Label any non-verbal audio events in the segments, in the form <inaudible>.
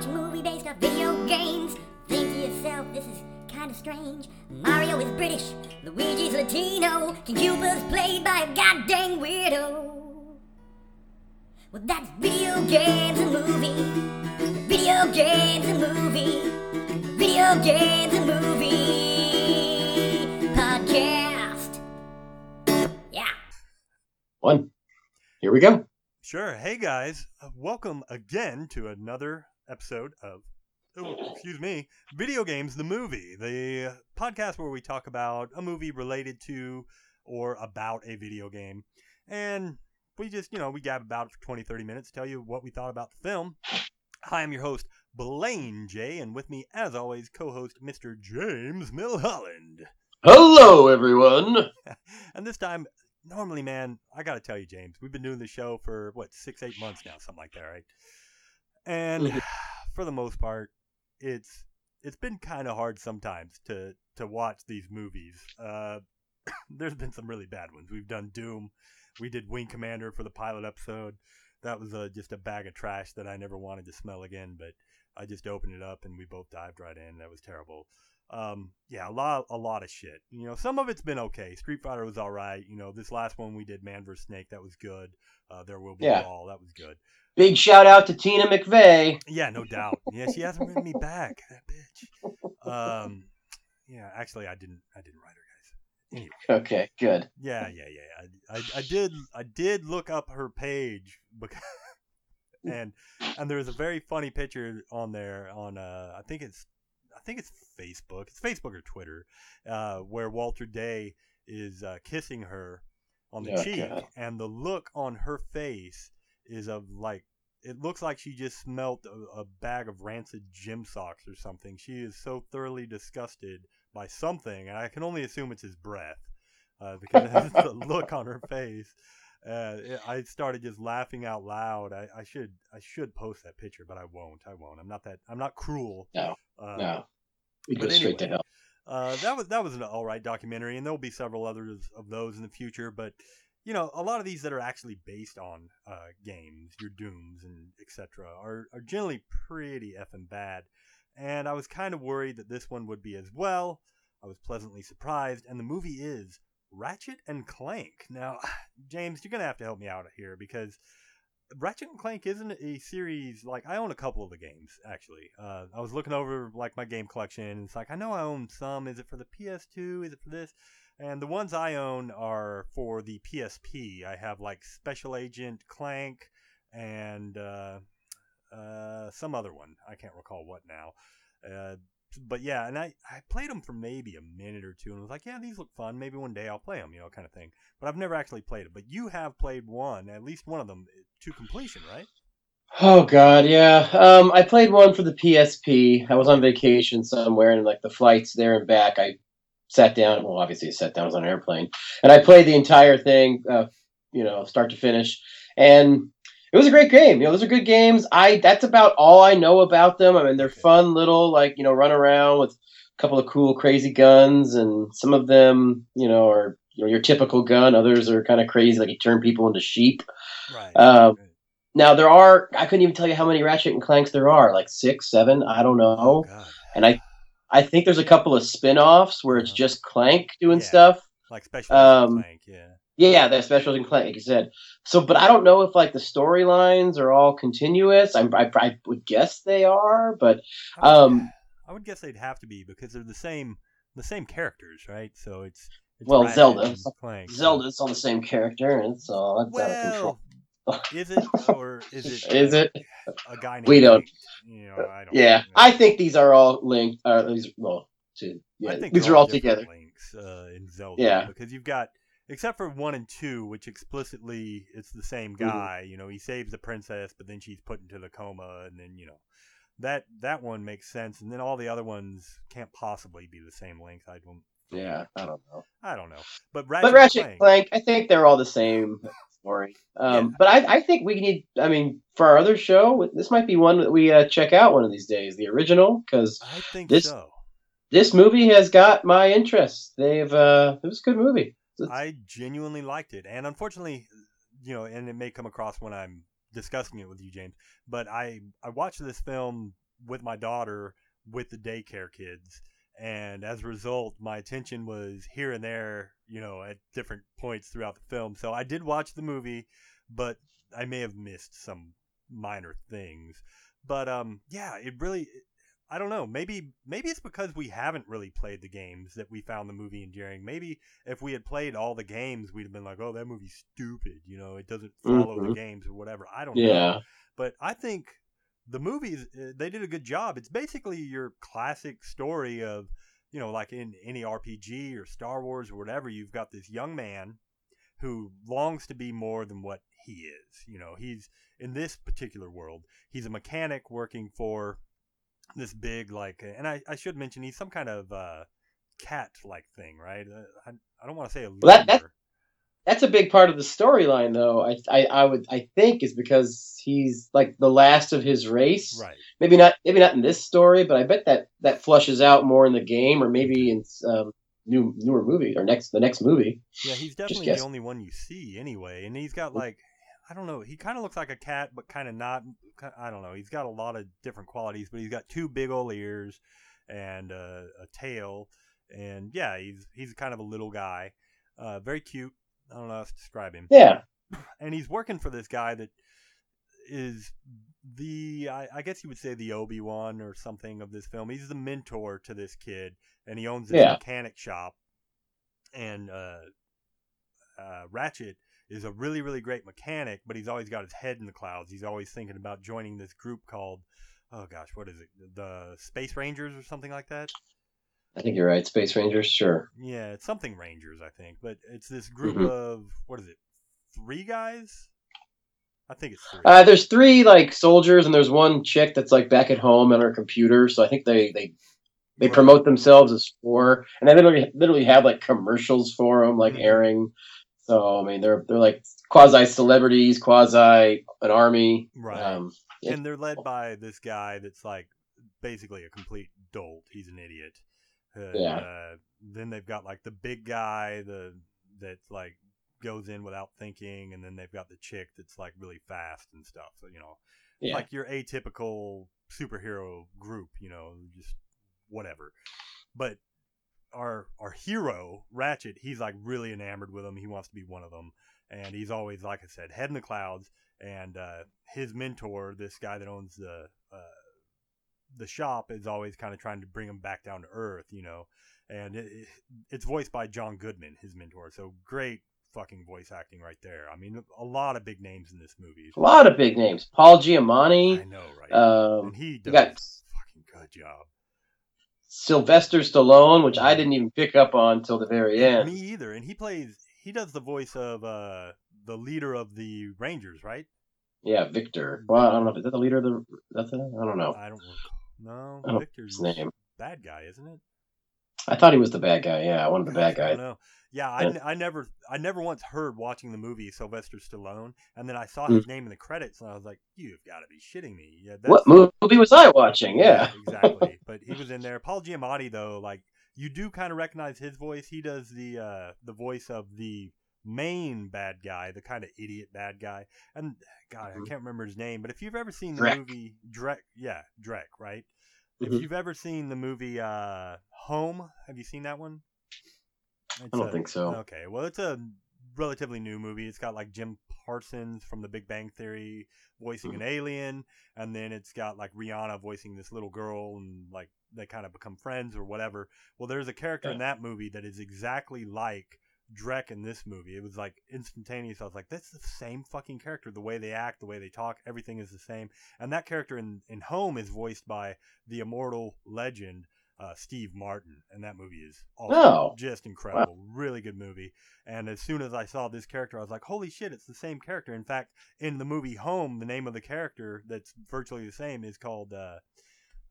watch a movie based off video games. Think to yourself, this is kinda strange. Mario is British, Luigi's Latino, King Koopa's played by a goddamn weirdo. Well, that's video games and movie. Video games and movie. Video games and movie. Podcast. Yeah. One. Here we go. Sure. Hey guys, uh, welcome again to another episode of, oh, excuse me, Video Games the Movie, the podcast where we talk about a movie related to or about a video game. And we just, you know, we gab about it for 20, 30 minutes, to tell you what we thought about the film. Hi, I'm your host, Blaine J, and with me, as always, co host Mr. James Milholland. Hello, everyone. <laughs> And this time, normally, man, I got to tell you, James, we've been doing the show for what six, eight months now, something like that, right? And <sighs> for the most part, it's it's been kind of hard sometimes to to watch these movies. Uh, <coughs> there's been some really bad ones. We've done Doom, we did Wing Commander for the pilot episode. That was uh, just a bag of trash that I never wanted to smell again, but I just opened it up and we both dived right in. That was terrible. Um, yeah, a lot, a lot of shit. You know, some of it's been okay. Street Fighter was all right. You know, this last one we did, Man vs. Snake, that was good. Uh, there will be Yeah. Brawl, that was good. Big shout out to Tina McVeigh. Yeah, no doubt. Yeah, she hasn't written me back, that bitch. Um, yeah, actually, I didn't, I didn't write her, guys. Anyway, Okay, good. yeah, yeah, yeah. I, I, I did, I did look up her page because, <laughs> and and there's a very funny picture on there on, uh, I think it's, I think it's Facebook. It's Facebook or Twitter, uh, where Walter Day is uh, kissing her on the Oh, cheek, God. and the look on her face is of like it looks like she just smelt a, a bag of rancid gym socks or something. She is so thoroughly disgusted by something, and I can only assume it's his breath uh, because of the <laughs> look on her face. Uh, it- I started just laughing out loud. I, I should I should post that picture, but I won't. I won't. I'm not that. I'm not cruel. No, Uh, No, we go but straight to anyway. hell. uh, that was that was an all right documentary, and there'll be several others of those in the future. But you know, a lot of these that are actually based on uh, games, your Dooms and etc., are are generally pretty effing bad. And I was kind of worried that this one would be as well. I was pleasantly surprised, and the movie is Ratchet and Clank. Now, <sighs> James, you're gonna have to help me out here because Ratchet and Clank isn't a series like I own a couple of the games actually. Uh, I was looking over like my game collection, and it's like I know I own some. Is it for the PS2? Is it for this? And the ones I own are for the PSP. I have like Special Agent Clank and uh, uh, some other one. I can't recall what now. Uh, but yeah, and I, I played them for maybe a minute or two and was like, yeah, these look fun. Maybe one day I'll play them, you know, kind of thing. But I've never actually played it. But you have played one, at least one of them, to completion, right? Oh God, yeah. Um, I played one for the PSP. I was on vacation somewhere, and like the flights there and back, I sat down. Well, obviously, I sat down. I was on an airplane, and I played the entire thing, uh, you know, start to finish, and it was a great game. You know, those are good games. I that's about all I know about them. I mean, they're fun little, like you know, run around with a couple of cool, crazy guns, and some of them, you know, are you know your typical gun. Others are kind of crazy, like you turn people into sheep. Right. Um, Now there are I couldn't even tell you how many Ratchet and Clanks there are, like six, seven, I don't know. oh, And I I think there's a couple of spin-offs where it's Uh-huh. just Clank doing Yeah. stuff. Like Special um, Clank, yeah. Yeah, the specials in Clank, like you said. So, but I don't know if like the storylines are all continuous. I'm, I I would guess they are, but I would- um, I would guess they'd have to be because they're the same the same characters, right? So it's, it's Well, Ratchet Zelda. and Clank. Zelda's on the same character, and so that's out of control. Is it or is it? <laughs> Is it? a guy named? We don't- You know, I don't. Yeah, know. I think these are all linked. Uh, these well, to I yeah, think these are all different together. Links uh, in Zelda. Yeah. because you've got except for one and two, which explicitly it's the same Mhm. guy. You know, he saves the princess, but then she's put into the coma, and then you know that that one makes sense, and then all the other ones can't possibly be the same length. I don't. Yeah, I don't know. I don't know, but Ratchet, But Ratchet and Clank, I think they're all the same story. Um, Yeah. But I, I think we need. I mean, for our other show, this might be one that we uh, check out one of these days. The original, because I think this- so. this movie has got my interest. They've. Uh, it was a good movie. It's- I genuinely liked it, and unfortunately, you know, and it may come across when I'm discussing it with you, James. But I I watched this film with my daughter with the daycare kids. And as a result, my attention was here and there, you know, at different points throughout the film. So I did watch the movie, but I may have missed some minor things. But um, yeah, it really, I don't know. Maybe maybe it's because we haven't really played the games that we found the movie endearing. Maybe if we had played all the games, we'd have been like, "Oh, that movie's stupid." You know, it doesn't follow Mhm. the games or whatever. I don't know. Yeah. But I think the movies uh, they did a good job. It's basically your classic story of, you know, like in any RPG or Star Wars or whatever, you've got this young man who longs to be more than what he is. You know, he's in this particular world, he's a mechanic working for this big like and I, I should mention he's some kind of uh cat like thing, right? Uh, I, I don't want to say a that- that- lemur. That's a big part of the storyline, though. I, I, I would, I think, is because he's like the last of his race. right. Maybe not, maybe not in this story, but I bet that that flushes out more in the game, or maybe in um, new newer movie or next the next movie. Yeah, he's definitely the only one you see anyway, and he's got like I don't know, he kind of looks like a cat, but kind of not. I don't know. He's got a lot of different qualities, but he's got two big old ears and uh, a tail, and yeah, he's he's kind of a little guy, uh, very cute. I don't know how to describe him, Yeah. and he's working for this guy that is the I, I guess you would say the Obi Wan or something of this film. He's the mentor to this kid, and he owns this Yeah. mechanic shop. And uh, uh, Ratchet is a really really great mechanic, but he's always got his head in the clouds. He's always thinking about joining this group called oh gosh, what is it? The Space Rangers or something like that. I think you're right. Space Rangers, sure. Yeah, it's something Rangers, I think. But it's this group Mhm. of what is it? Three guys. I think it's three. Uh, there's three like soldiers, and there's one chick that's like back at home on her computer. So I think they they they Right. promote themselves as four, and they literally literally have like commercials for them, like Mhm. airing. So I mean, they're they're like quasi celebrities, quasi an army. Right. Um, yeah. and they're led by this guy that's like basically a complete dolt. He's an idiot. And, Yeah. Uh, then they've got like the big guy, the that like goes in without thinking, and then they've got the chick that's like really fast and stuff. So you know, yeah. like your atypical superhero group, you know, just whatever. But our our hero Ratchet, he's like really enamored with him. He wants to be one of them, and he's always like I said, head in the clouds. And uh, his mentor, this guy that owns the uh, the shop, is always kind of trying to bring him back down to earth, you know. And it, it- it's voiced by John Goodman, his mentor. So great fucking voice acting right there. I mean, a lot of big names in this movie. a lot of big names. Paul Giamatti. I know, right? um, and he does got- a fucking good job. Sylvester Stallone, which I didn't even pick up on till the very end. Me either. And he plays. He does the voice of uh, the leader of the Rangers, right? Yeah, Victor. Well, I don't know. Is that the leader of the? That's it? I don't know. I don't. No, I Victor's His name. bad guy, isn't it? I thought he was the bad guy. Yeah, one of the bad Gosh, I. Yeah, I, Yeah. I never I never once heard watching the movie Sylvester Stallone, and then I saw Hmm. his name in the credits, and I was like, "You've got to be shitting me!" Yeah, that's, What movie was I watching? Yeah. exactly. <laughs> But he was in there. Paul Giamatti, though, like you do kind of recognize his voice. He does the uh, the voice of the main bad guy, the kind of idiot bad guy. And God, I Mhm. can't remember his name. But if you've ever seen the Drek. movie Drek, yeah, Drek, right? Mhm. If you've ever seen the movie uh, Home, have you seen that one? It's I don't a- think so. Okay, well, it's a relatively new movie. It's got like Jim Parsons from The Big Bang Theory voicing an alien, and then it's got like Rihanna voicing this little girl, and like they kind of become friends or whatever. Well, there's a character in that movie that is exactly like Drek in this movie. It was like instantaneous. I was like, that's the same fucking character. The way they act, the way they talk, everything is the same. And that character in, in Home is voiced by the immortal legend uh, Steve Martin, and that movie is also Oh. just incredible. Really good movie. And as soon as I saw this character, I was like, holy shit, it's the same character. In fact, in the movie Home, the name of the character that's virtually the same is called uh,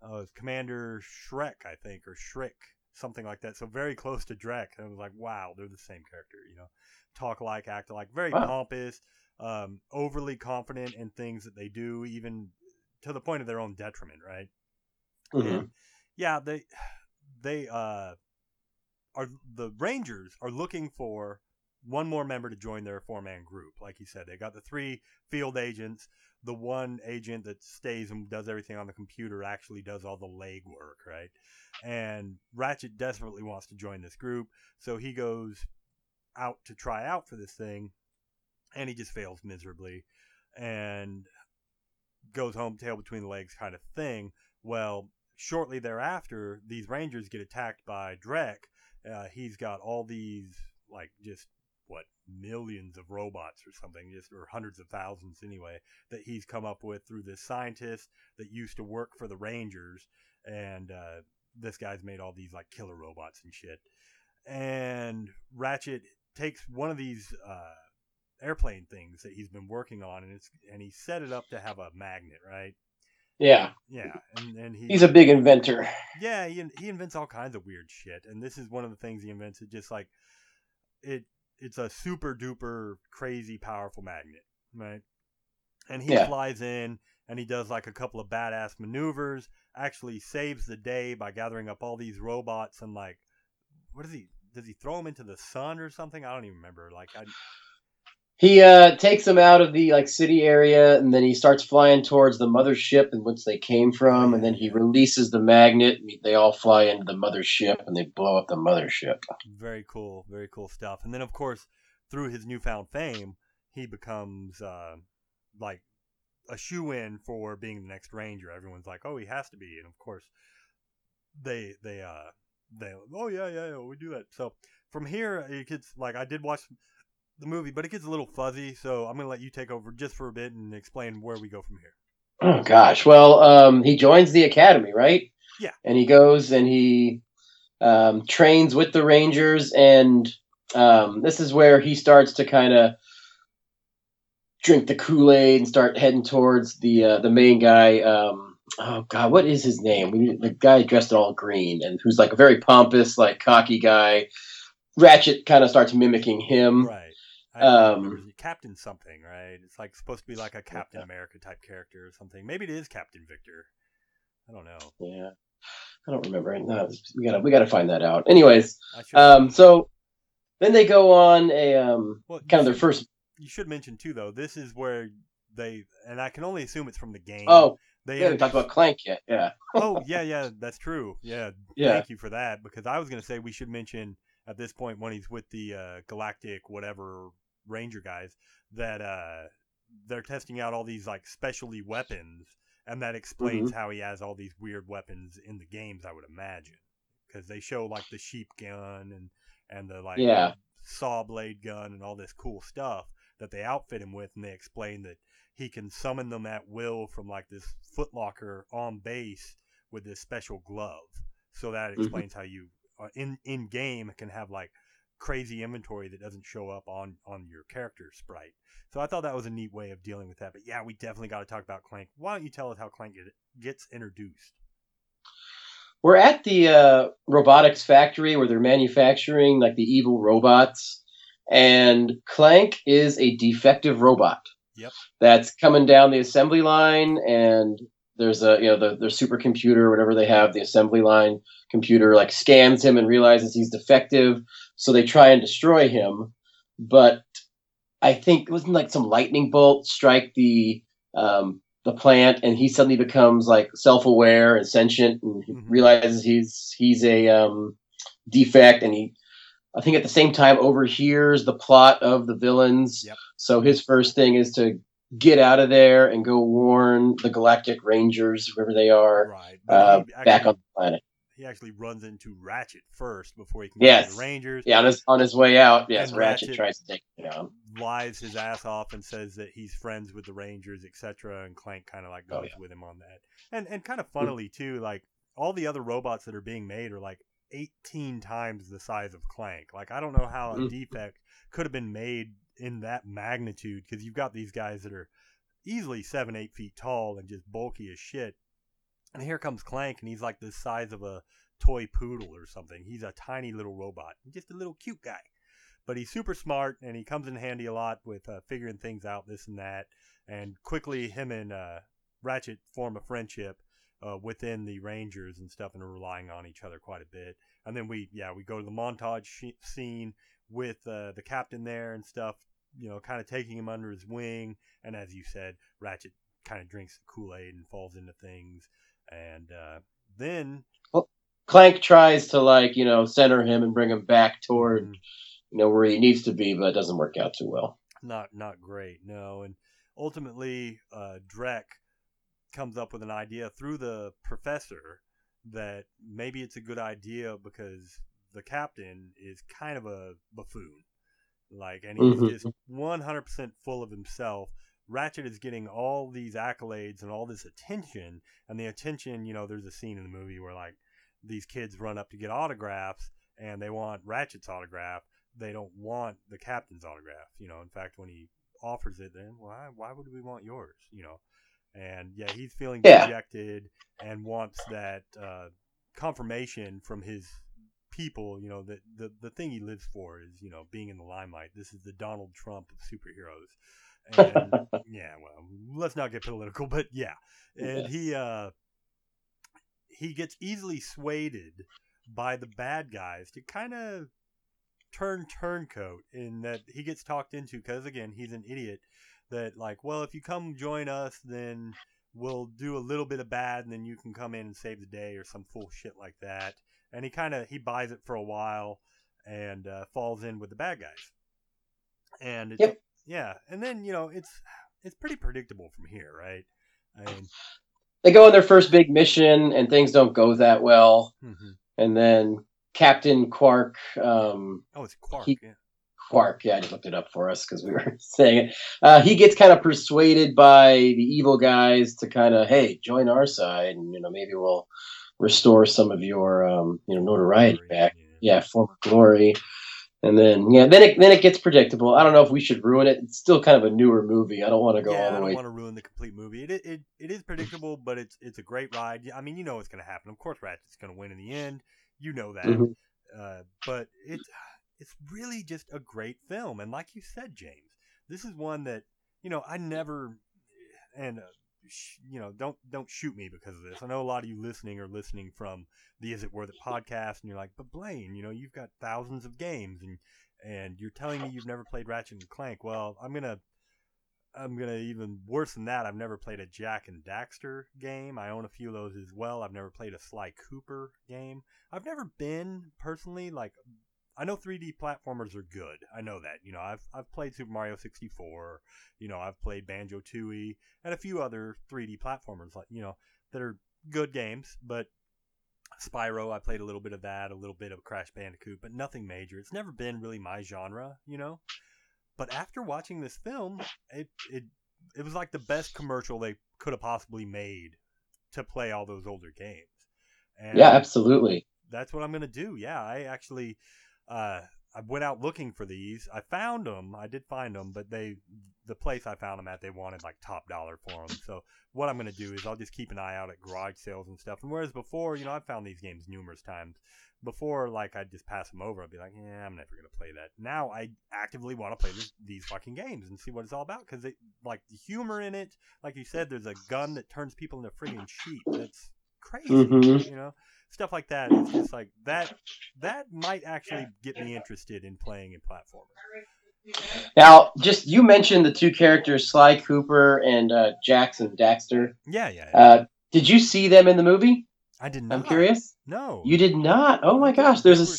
uh, Commander Shrek, I think, or Shriek, something like that. So very close to Drek. And I was like, wow, they're the same character, you know. Talk like, act like, very Wow. pompous, um, overly confident in things that they do, even to the point of their own detriment, right? Mhm. And yeah, they <sighs> they uh are the Rangers are looking for one more member to join their four man group. Like you said, they got the three field agents. The one agent that stays and does everything on the computer actually does all the leg work, right? And Ratchet desperately wants to join this group, so he goes out to try out for this thing, and he just fails miserably, and goes home tail between the legs kind of thing. Well, shortly thereafter, these Rangers get attacked by Drek. Uh, he's got all these like just what millions of robots or something, just or hundreds of thousands anyway, that he's come up with through this scientist that used to work for the Rangers, and uh, this guy's made all these like killer robots and shit. And Ratchet takes one of these uh, airplane things that he's been working on, and it's and he set it up to have a magnet, right? Yeah, Yeah, and and he he's a big inventor. yeah, he, he invents all kinds of weird shit, and this is one of the things he invents. It just like it, it's a super duper crazy powerful magnet, right? And he Yeah. flies in and he does like a couple of badass maneuvers. Actually, saves the day by gathering up all these robots and like, what does he? Does he throw them into the sun or something? I don't even remember. Like, I, He uh, takes them out of the like city area, and then he starts flying towards the mothership in which they came from, and then he releases the magnet. and They all fly into the mothership, and they blow up the mothership. very cool, very cool stuff. And then, of course, through his newfound fame, he becomes uh, like a shoe in for being the next Ranger. Everyone's like, "Oh, he has to be," and of course, they they uh they oh yeah yeah yeah we do that. So from here, it gets like I did watch the movie, but it gets a little fuzzy. So I'm gonna let you take over just for a bit and explain where we go from here. Oh gosh. Well, um, he joins the academy, right? Yeah. And he goes and he um, trains with the Rangers, and um, this is where he starts to kind of drink the Kool Aid and start heading towards the uh, the main guy. Um, oh God, what is his name? We, the guy dressed in all green and who's like a very pompous, like cocky guy. Ratchet kind of starts mimicking him. Right. Um. Captain something, right? It's like supposed to be like a Captain America type character or something. Maybe it is Captain Victor. I don't know. Yeah. I don't remember. No, we gotta we gotta find that out. Anyways, Um, so then they go on a um, well, kind of their should- first. You should mention too, though. This is where they, and I can only assume it's from the game. Oh, they yeah, we talked about Clank yet. Yeah, oh, <laughs> yeah, yeah, that's true. Yeah, yeah, thank you for that. Because I was going to say we should mention at this point when he's with the uh, Galactic whatever Ranger guys that uh, they're testing out all these like specialty weapons, and that explains Mm-hmm. how he has all these weird weapons in the games. I would imagine because they show like the sheep gun and and the like Yeah. saw blade gun and all this cool stuff that they outfit him with, and they explain that he can summon them at will from like this footlocker on base with this special glove. So that Mhm. explains how you in in game can have like crazy inventory that doesn't show up on on your character sprite. So I thought that was a neat way of dealing with that. But yeah, we definitely got to talk about Clank. Why don't you tell us how Clank get, gets introduced? We're at the uh, robotics factory where they're manufacturing like the evil robots, and Clank is a defective robot. Yep. That's coming down the assembly line, and there's a you know the their supercomputer whatever they have, the assembly line computer like scans him and realizes he's defective, so they try and destroy him. But I think it wasn't like some lightning bolt strike the um, the plant, and he suddenly becomes like self-aware and sentient, and he Mhm. realizes he's he's a um, defect, and he, I think, at the same time overhears the plot of the villains. Yep. So his first thing is to get out of there and go warn the Galactic Rangers, whoever they are, Right. uh, he back actually- on the planet. He actually runs into Ratchet first before he can get to Yes. the Rangers. Yeah, on his on his way out, yes, Ratchet, Ratchet- tries to take him down. lies his ass off and says that he's friends with the Rangers, etc. And Clank kind of like Oh, goes yeah. with him on that. And and kind of funnily too, like all the other robots that are being made are like 18 times the size of Clank. Like I don't know how a Mhm. defect could have been made in that magnitude because you've got these guys that are easily seven, eight feet tall and just bulky as shit. And here comes Clank, and he's like the size of a toy poodle or something. He's a tiny little robot, just a little cute guy but he's super smart and he comes in handy a lot with uh, figuring things out, this and that. And quickly, him and uh, Ratchet form a friendship uh, within the Rangers and stuff, and are relying on each other quite a bit. And then we, yeah, we go to the montage sh- scene with uh, the captain there and stuff, you know, kind of taking him under his wing. And as you said, Ratchet kind of drinks the Kool Aid and falls into things. And uh, then Clank tries to like you know center him and bring him back toward mm, you know where he needs to be, but it doesn't work out too well. not not great, no. And ultimately, uh, Drek comes up with an idea through the professor that maybe it's a good idea because the captain is kind of a buffoon, like, and he's Mhm. just one hundred percent full of himself. Ratchet is getting all these accolades and all this attention, and the attention, you know, there's a scene in the movie where like these kids run up to get autographs and they want Ratchet's autograph. They don't want the captain's autograph. You know, in fact, when he offers it, then why why would we want yours? You know, and yeah, he's feeling Yeah. dejected and wants that uh, confirmation from his people. You know, that the the thing he lives for is you know being in the limelight. This is the Donald Trump of superheroes. And <laughs> yeah, well, let's not get political, but yeah, and Yeah. he uh he gets easily swayed by the bad guys to kind of turn turncoat in that he gets talked into because again he's an idiot that like well if you come join us then we'll do a little bit of bad and then you can come in and save the day or some full shit like that and he kind of he buys it for a while and uh, falls in with the bad guys and it's, Yep. yeah and then you know it's it's pretty predictable from here right i mean They go on their first big mission, and things don't go that well. mhm. And then Captain Quark, um, oh it's quark He- yeah. Quark, yeah, I just looked it up for us because we <laughs> were saying it. Uh, he gets kind of persuaded by the evil guys to kind of, hey, join our side, and you know maybe we'll restore some of your, um, you know, notoriety back. yeah, former glory. And then yeah, then it then it gets predictable. I don't know if we should ruin it. It's still kind of a newer movie. I don't want to go yeah, I all the don't way. want to ruin the complete movie. It, it it is predictable, but it's it's a great ride. I mean, you know what's going to happen. Of course, Ratchet's going to win in the end. You know that. Mhm. Uh, but it's it's really just a great film, and like you said, James, this is one that you know I never and. Uh, you know, don't don't shoot me because of this. I know a lot of you listening are listening from the Is It Worth It podcast, and you're like, but Blaine, you know, you've got thousands of games, and and you're telling me you've never played Ratchet and Clank. Well, I'm gonna I'm gonna even worse than that. I've never played a Jak and Daxter game. I own a few of those as well. I've never played a Sly Cooper game. I've never been personally like. I know 3D platformers are good. I know that. You know, I've I've played Super Mario 64. You know, I've played Banjo Tooie and a few other 3D platformers like you know that are good games. But Spyro, I played a little bit of that, a little bit of Crash Bandicoot, but nothing major. It's never been really my genre. You know. But after watching this film, it it it was like the best commercial they could have possibly made to play all those older games. And Yeah, absolutely. that's what I'm gonna do. Yeah, I actually uh, I went out looking for these. I found them. I did find them, but they the place I found them at they wanted like top dollar for them. So what I'm gonna do is I'll just keep an eye out at garage sales and stuff. And whereas before, you know, I've found these games numerous times. Before, like I'd just pass them over. I'd be like, yeah, I'm never gonna play that. Now I actively want to play this, these fucking games and see what it's all about because it, like the humor in it. Like you said, there's a gun that turns people into friggin' sheep. That's crazy. Mhm. You know, stuff like that. It's just like that. That might actually get me interested in playing a platformer. Now, just you mentioned the two characters, Sly Cooper and uh, Jak and Daxter. Yeah, yeah. Uh, did you see them in the movie? I did not. I'm curious. No. You did not. Oh my gosh, there's a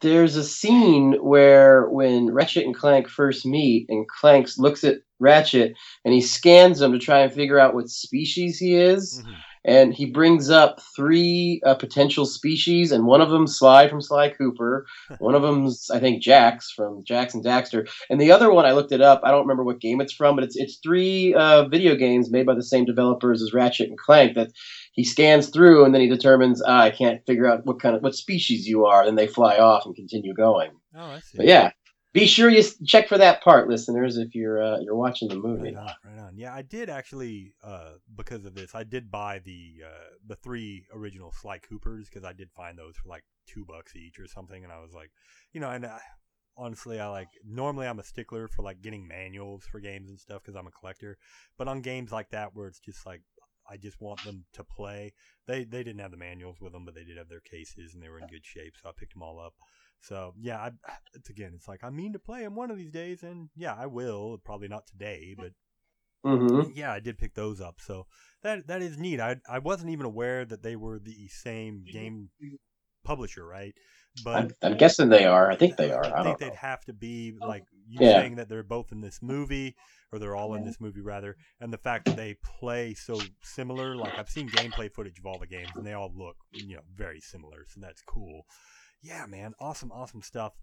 there's a scene where when Ratchet and Clank first meet, and Clank looks at Ratchet and he scans him to try and figure out what species he is, Mhm. And he brings up three uh, potential species, and one of them Sly from Sly Cooper, <laughs> one of them's I think Jax from Jak and Daxter, and the other one I looked it up. I don't remember what game it's from, but it's it's three uh, video games made by the same developers as Ratchet and Clank that he scans through, and then he determines ah, I can't figure out what kind of what species you are. Then they fly off and continue going. Oh, I see. But yeah, be sure you check for that part, listeners, if you're uh, you're watching the movie. Right on, right on. Yeah, I did actually, uh, because of this, I did buy the uh, the three original Sly Coopers because I did find those for like two bucks each or something, and I was like, you know, and I, honestly, I like normally I'm a stickler for like getting manuals for games and stuff because I'm a collector, but on games like that where it's just like I just want them to play. They they didn't have the manuals with them, but they did have their cases, and they were in good shape, so I picked them all up. So yeah, I, it's again, it's like I mean to play them one of these days, and yeah, I will. Probably not today, but Mm-hmm. yeah, I did pick those up. So that that is neat. I I wasn't even aware that they were the same game publisher, right? But I'm, I'm guessing they are. I think they are. I, I don't think they'd have to be like you Yeah. saying that they're both in this movie, or they're all in this movie rather, and the fact that they play so similar. Like I've seen gameplay footage of all the games, and they all look you know very similar. So that's cool. Yeah, man, awesome, awesome stuff.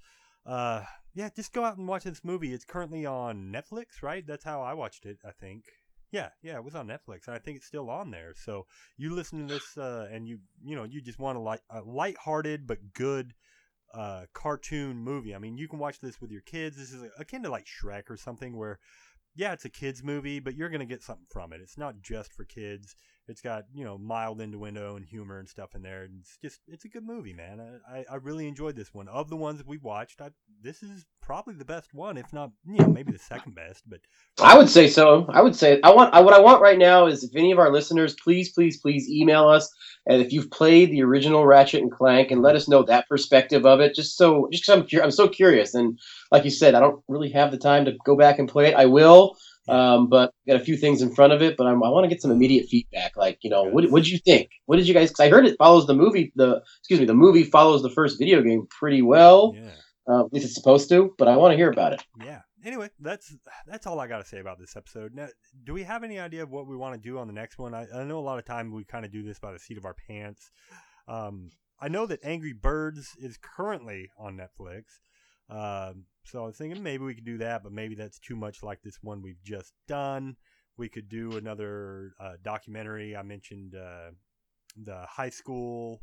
Uh, yeah, just go out and watch this movie. It's currently on Netflix, right? That's how I watched it. I think. Yeah, yeah, it was on Netflix, and I think it's still on there. So you listen to this, uh, and you you know you just want a light, a lighthearted but good uh, cartoon movie. I mean, you can watch this with your kids. This is akin to like Shrek or something, where yeah, it's a kids movie, but you're gonna get something from it. It's not just for kids. It's got you know mild innuendo and humor and stuff in there. And it's just it's a good movie, man. I, I, I really enjoyed this one. Of the ones we watched, I, this is probably the best one, if not you know maybe the second best. But I would say so. I would say I want. I, what I want right now is if any of our listeners, please, please, please email us, and if you've played the original Ratchet and Clank, and let us know that perspective of it. Just so, just 'cause I'm, I'm so curious, and like you said, I don't really have the time to go back and play it. I will, um, but got a few things in front of it. But I'm, I want to get some immediate feedback. Like, you know, what what did you think? What did you guys? Because I heard it follows the movie. The excuse me, the movie follows the first video game pretty well. yeah. Uh, at least it's supposed to. But I want to hear about it. Yeah. Anyway, that's that's all I got to say about this episode. Now, do we have any idea of what we want to do on the next one? I, I know a lot of time we kind of do this by the seat of our pants. Um, I know that Angry Birds is currently on Netflix, um, so I was thinking maybe we could do that, but maybe that's too much like this one we've just done. We could do another uh, documentary. I mentioned uh, the high school.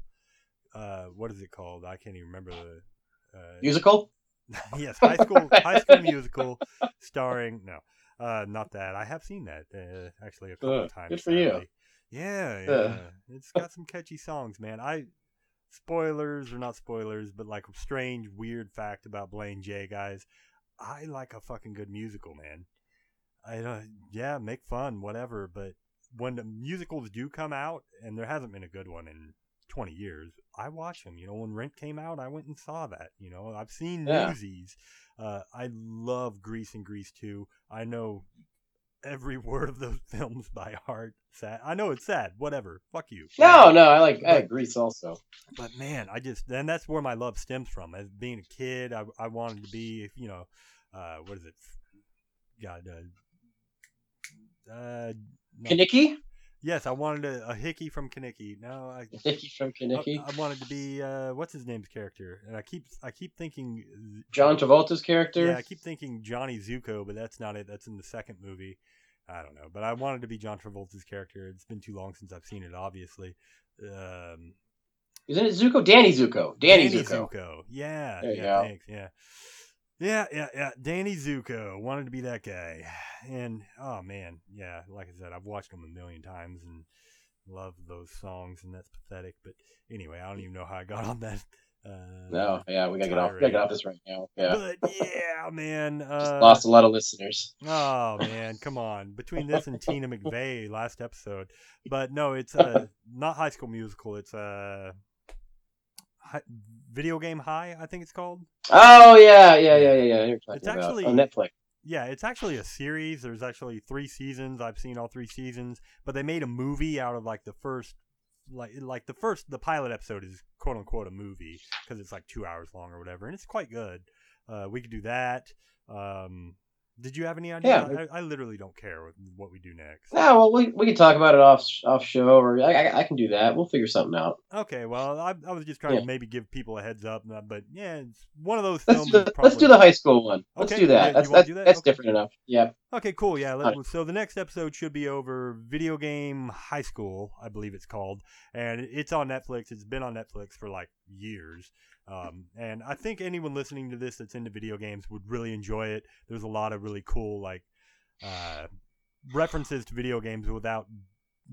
Uh, what is it called? I can't even remember the. Uh, Musical. <laughs> yes, high school high school musical starring no, uh, not that. I have seen that uh, actually a couple of times. good for you. Yeah, yeah. It's got some catchy songs, man. I spoilers or not spoilers, but like a strange, weird fact about Blaine J, guys. I like a fucking good musical, man. I don't, yeah, make fun, whatever. But when the musicals do come out, and there hasn't been a good one in 20 years, I watch them. You know, when Rent came out, I went and saw that. You know, I've seen Yeah. Newsies. Uh, I love Grease and Grease too. I know every <laughs> word of those films by heart. Sad. I know it's sad. Whatever. Fuck you. No, no, I like I But- like Grease also. But man, I just and that's where my love stems from. As being a kid, I, I wanted to be, you know, uh, what is it? God, uh, uh, no. Kenickie? Yes, I wanted a, a hickey from Kenickie. No, I, Kenickie from I, I wanted to be uh, what's his name's character, and I keep I keep thinking John Travolta's character. Yeah, I keep thinking Johnny Zuko, but that's not it. That's in the second movie. I don't know, but I wanted to be John Travolta's character. It's been too long since I've seen it. Obviously, um, Isn't it Zuko? Danny Zuko. Danny, Zuko. Yeah, There you yeah, go. thanks. Yeah, yeah, yeah, yeah. Danny Zuko wanted to be that guy, <sighs> and oh man, yeah. Like I said, I've watched him a million times and love those songs, and that's pathetic. But anyway, I don't even know how I got <laughs> on that. Uh, No, yeah, we gotta get off. We gotta get off this right now. Yeah, But yeah, man. <laughs> just Uh, lost a lot of listeners. Oh man, come on! Between this and Tina McVeigh <laughs> last episode, but no, it's uh, not High School Musical. It's uh, hi- Video Game High, I think it's called. Oh yeah, yeah, yeah, yeah, yeah. It's actually- on Netflix. Yeah, it's actually a series. There's actually three seasons. I've seen all three seasons, but they made a movie out of like the first, like like the first the pilot episode is quote unquote a movie because it's like two hours long or whatever, and it's quite good. Uh, we could do that. Um, did you have any ideas? Yeah. I, I literally don't care what, what we do next. Yeah, well, we we can talk about it off off show, or I, I, I can do that. We'll figure something out. Okay, well, I, I was just trying Yeah. to maybe give people a heads up, uh, but yeah, it's one of those Let's films. do the, let's do the high school one. Let's Okay, do that. yeah, that's that's, do that? that's Okay. different enough. Yeah. Okay, cool. Yeah. Let, so the next episode should be over Video Game High School, I believe it's called, and it's on Netflix. It's been on Netflix for like years. Um, and I think anyone listening to this that's into video games would really enjoy it. There's a lot of really cool like uh, references to video games without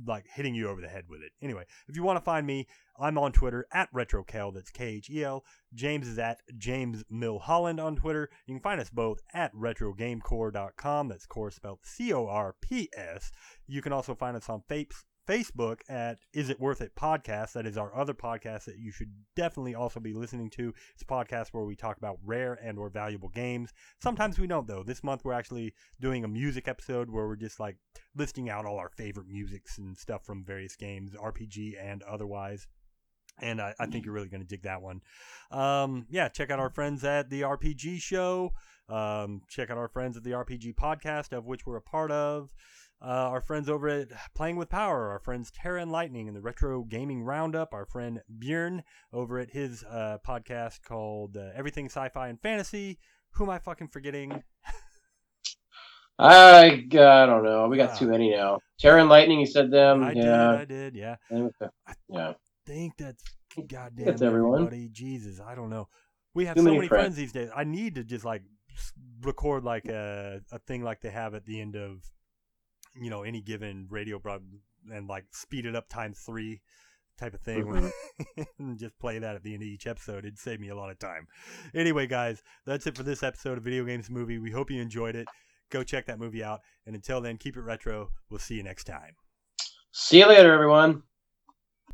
like hitting you over the head with it. Anyway, if you want to find me, I'm on Twitter at RetroKel. That's K H E L. James is at James Milholland on Twitter. You can find us both at RetroGameCorps.com. That's core spelled C O R P S. You can also find us on Fa- Facebook at Is It Worth It Podcast. That is our other podcast that you should definitely also be listening to. It's a podcast where we talk about rare and or valuable games. Sometimes we don't though. This month we're actually doing a music episode where we're just like listing out all our favorite musics and stuff from various games, RPG and otherwise and I, I, think you're really going to dig that one. Um, yeah, check out our friends at the RPG Show. Um, check out our friends at the RPG Podcast, of which we're a part of. Uh, our friends over at Playing with Power, our friends Terra and Lightning in the Retro Gaming Roundup, our friend Bjorn over at his uh, podcast called uh, Everything Sci-Fi and Fantasy. Who am I fucking forgetting? I, I don't know. We got too many now. Terra and Lightning, you said them. I yeah. did. I did. Yeah. Yeah. think that's goddamn That's everyone. everybody. Jesus, I don't know. We have Too so many many friends. friends these days. I need to just like record like a a thing like they have at the end of you know any given radio broad and like speed it up times three type of thing Mm-hmm. <laughs> and just play that at the end of each episode it'd save me a lot of time. Anyway guys that's it for this episode of video games movie. We hope you enjoyed it. Go check that movie out and until then keep it retro. We'll see you next time. See you later, everyone.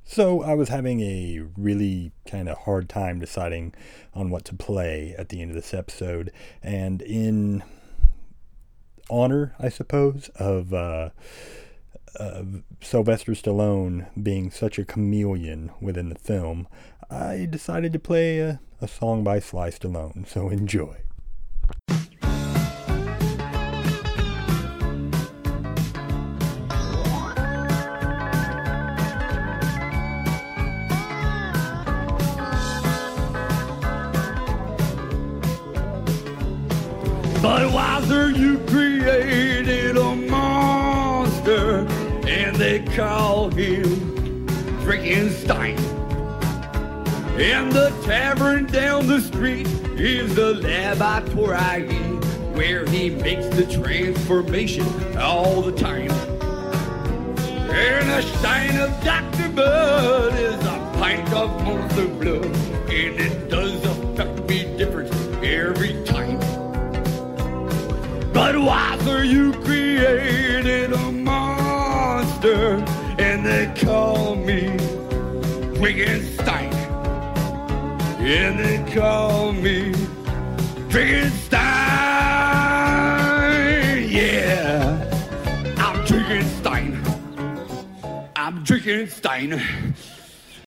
So I was having a really kind of hard time deciding on what to play at the end of this episode, and in honor, I suppose, of uh, of Sylvester Stallone being such a chameleon within the film, I decided to play a, a song by Sly Stallone. So <laughs> enjoy. Call him Frankenstein. And the tavern down the street is the laboratory where he makes the transformation all the time. And a stein of Dr. Bud is a pint of monster blood, and it does affect me different every time. Budweiser, you created a and they call me Frankenstein. And they call me Frankenstein. Yeah, I'm Frankenstein. I'm drinking Stein.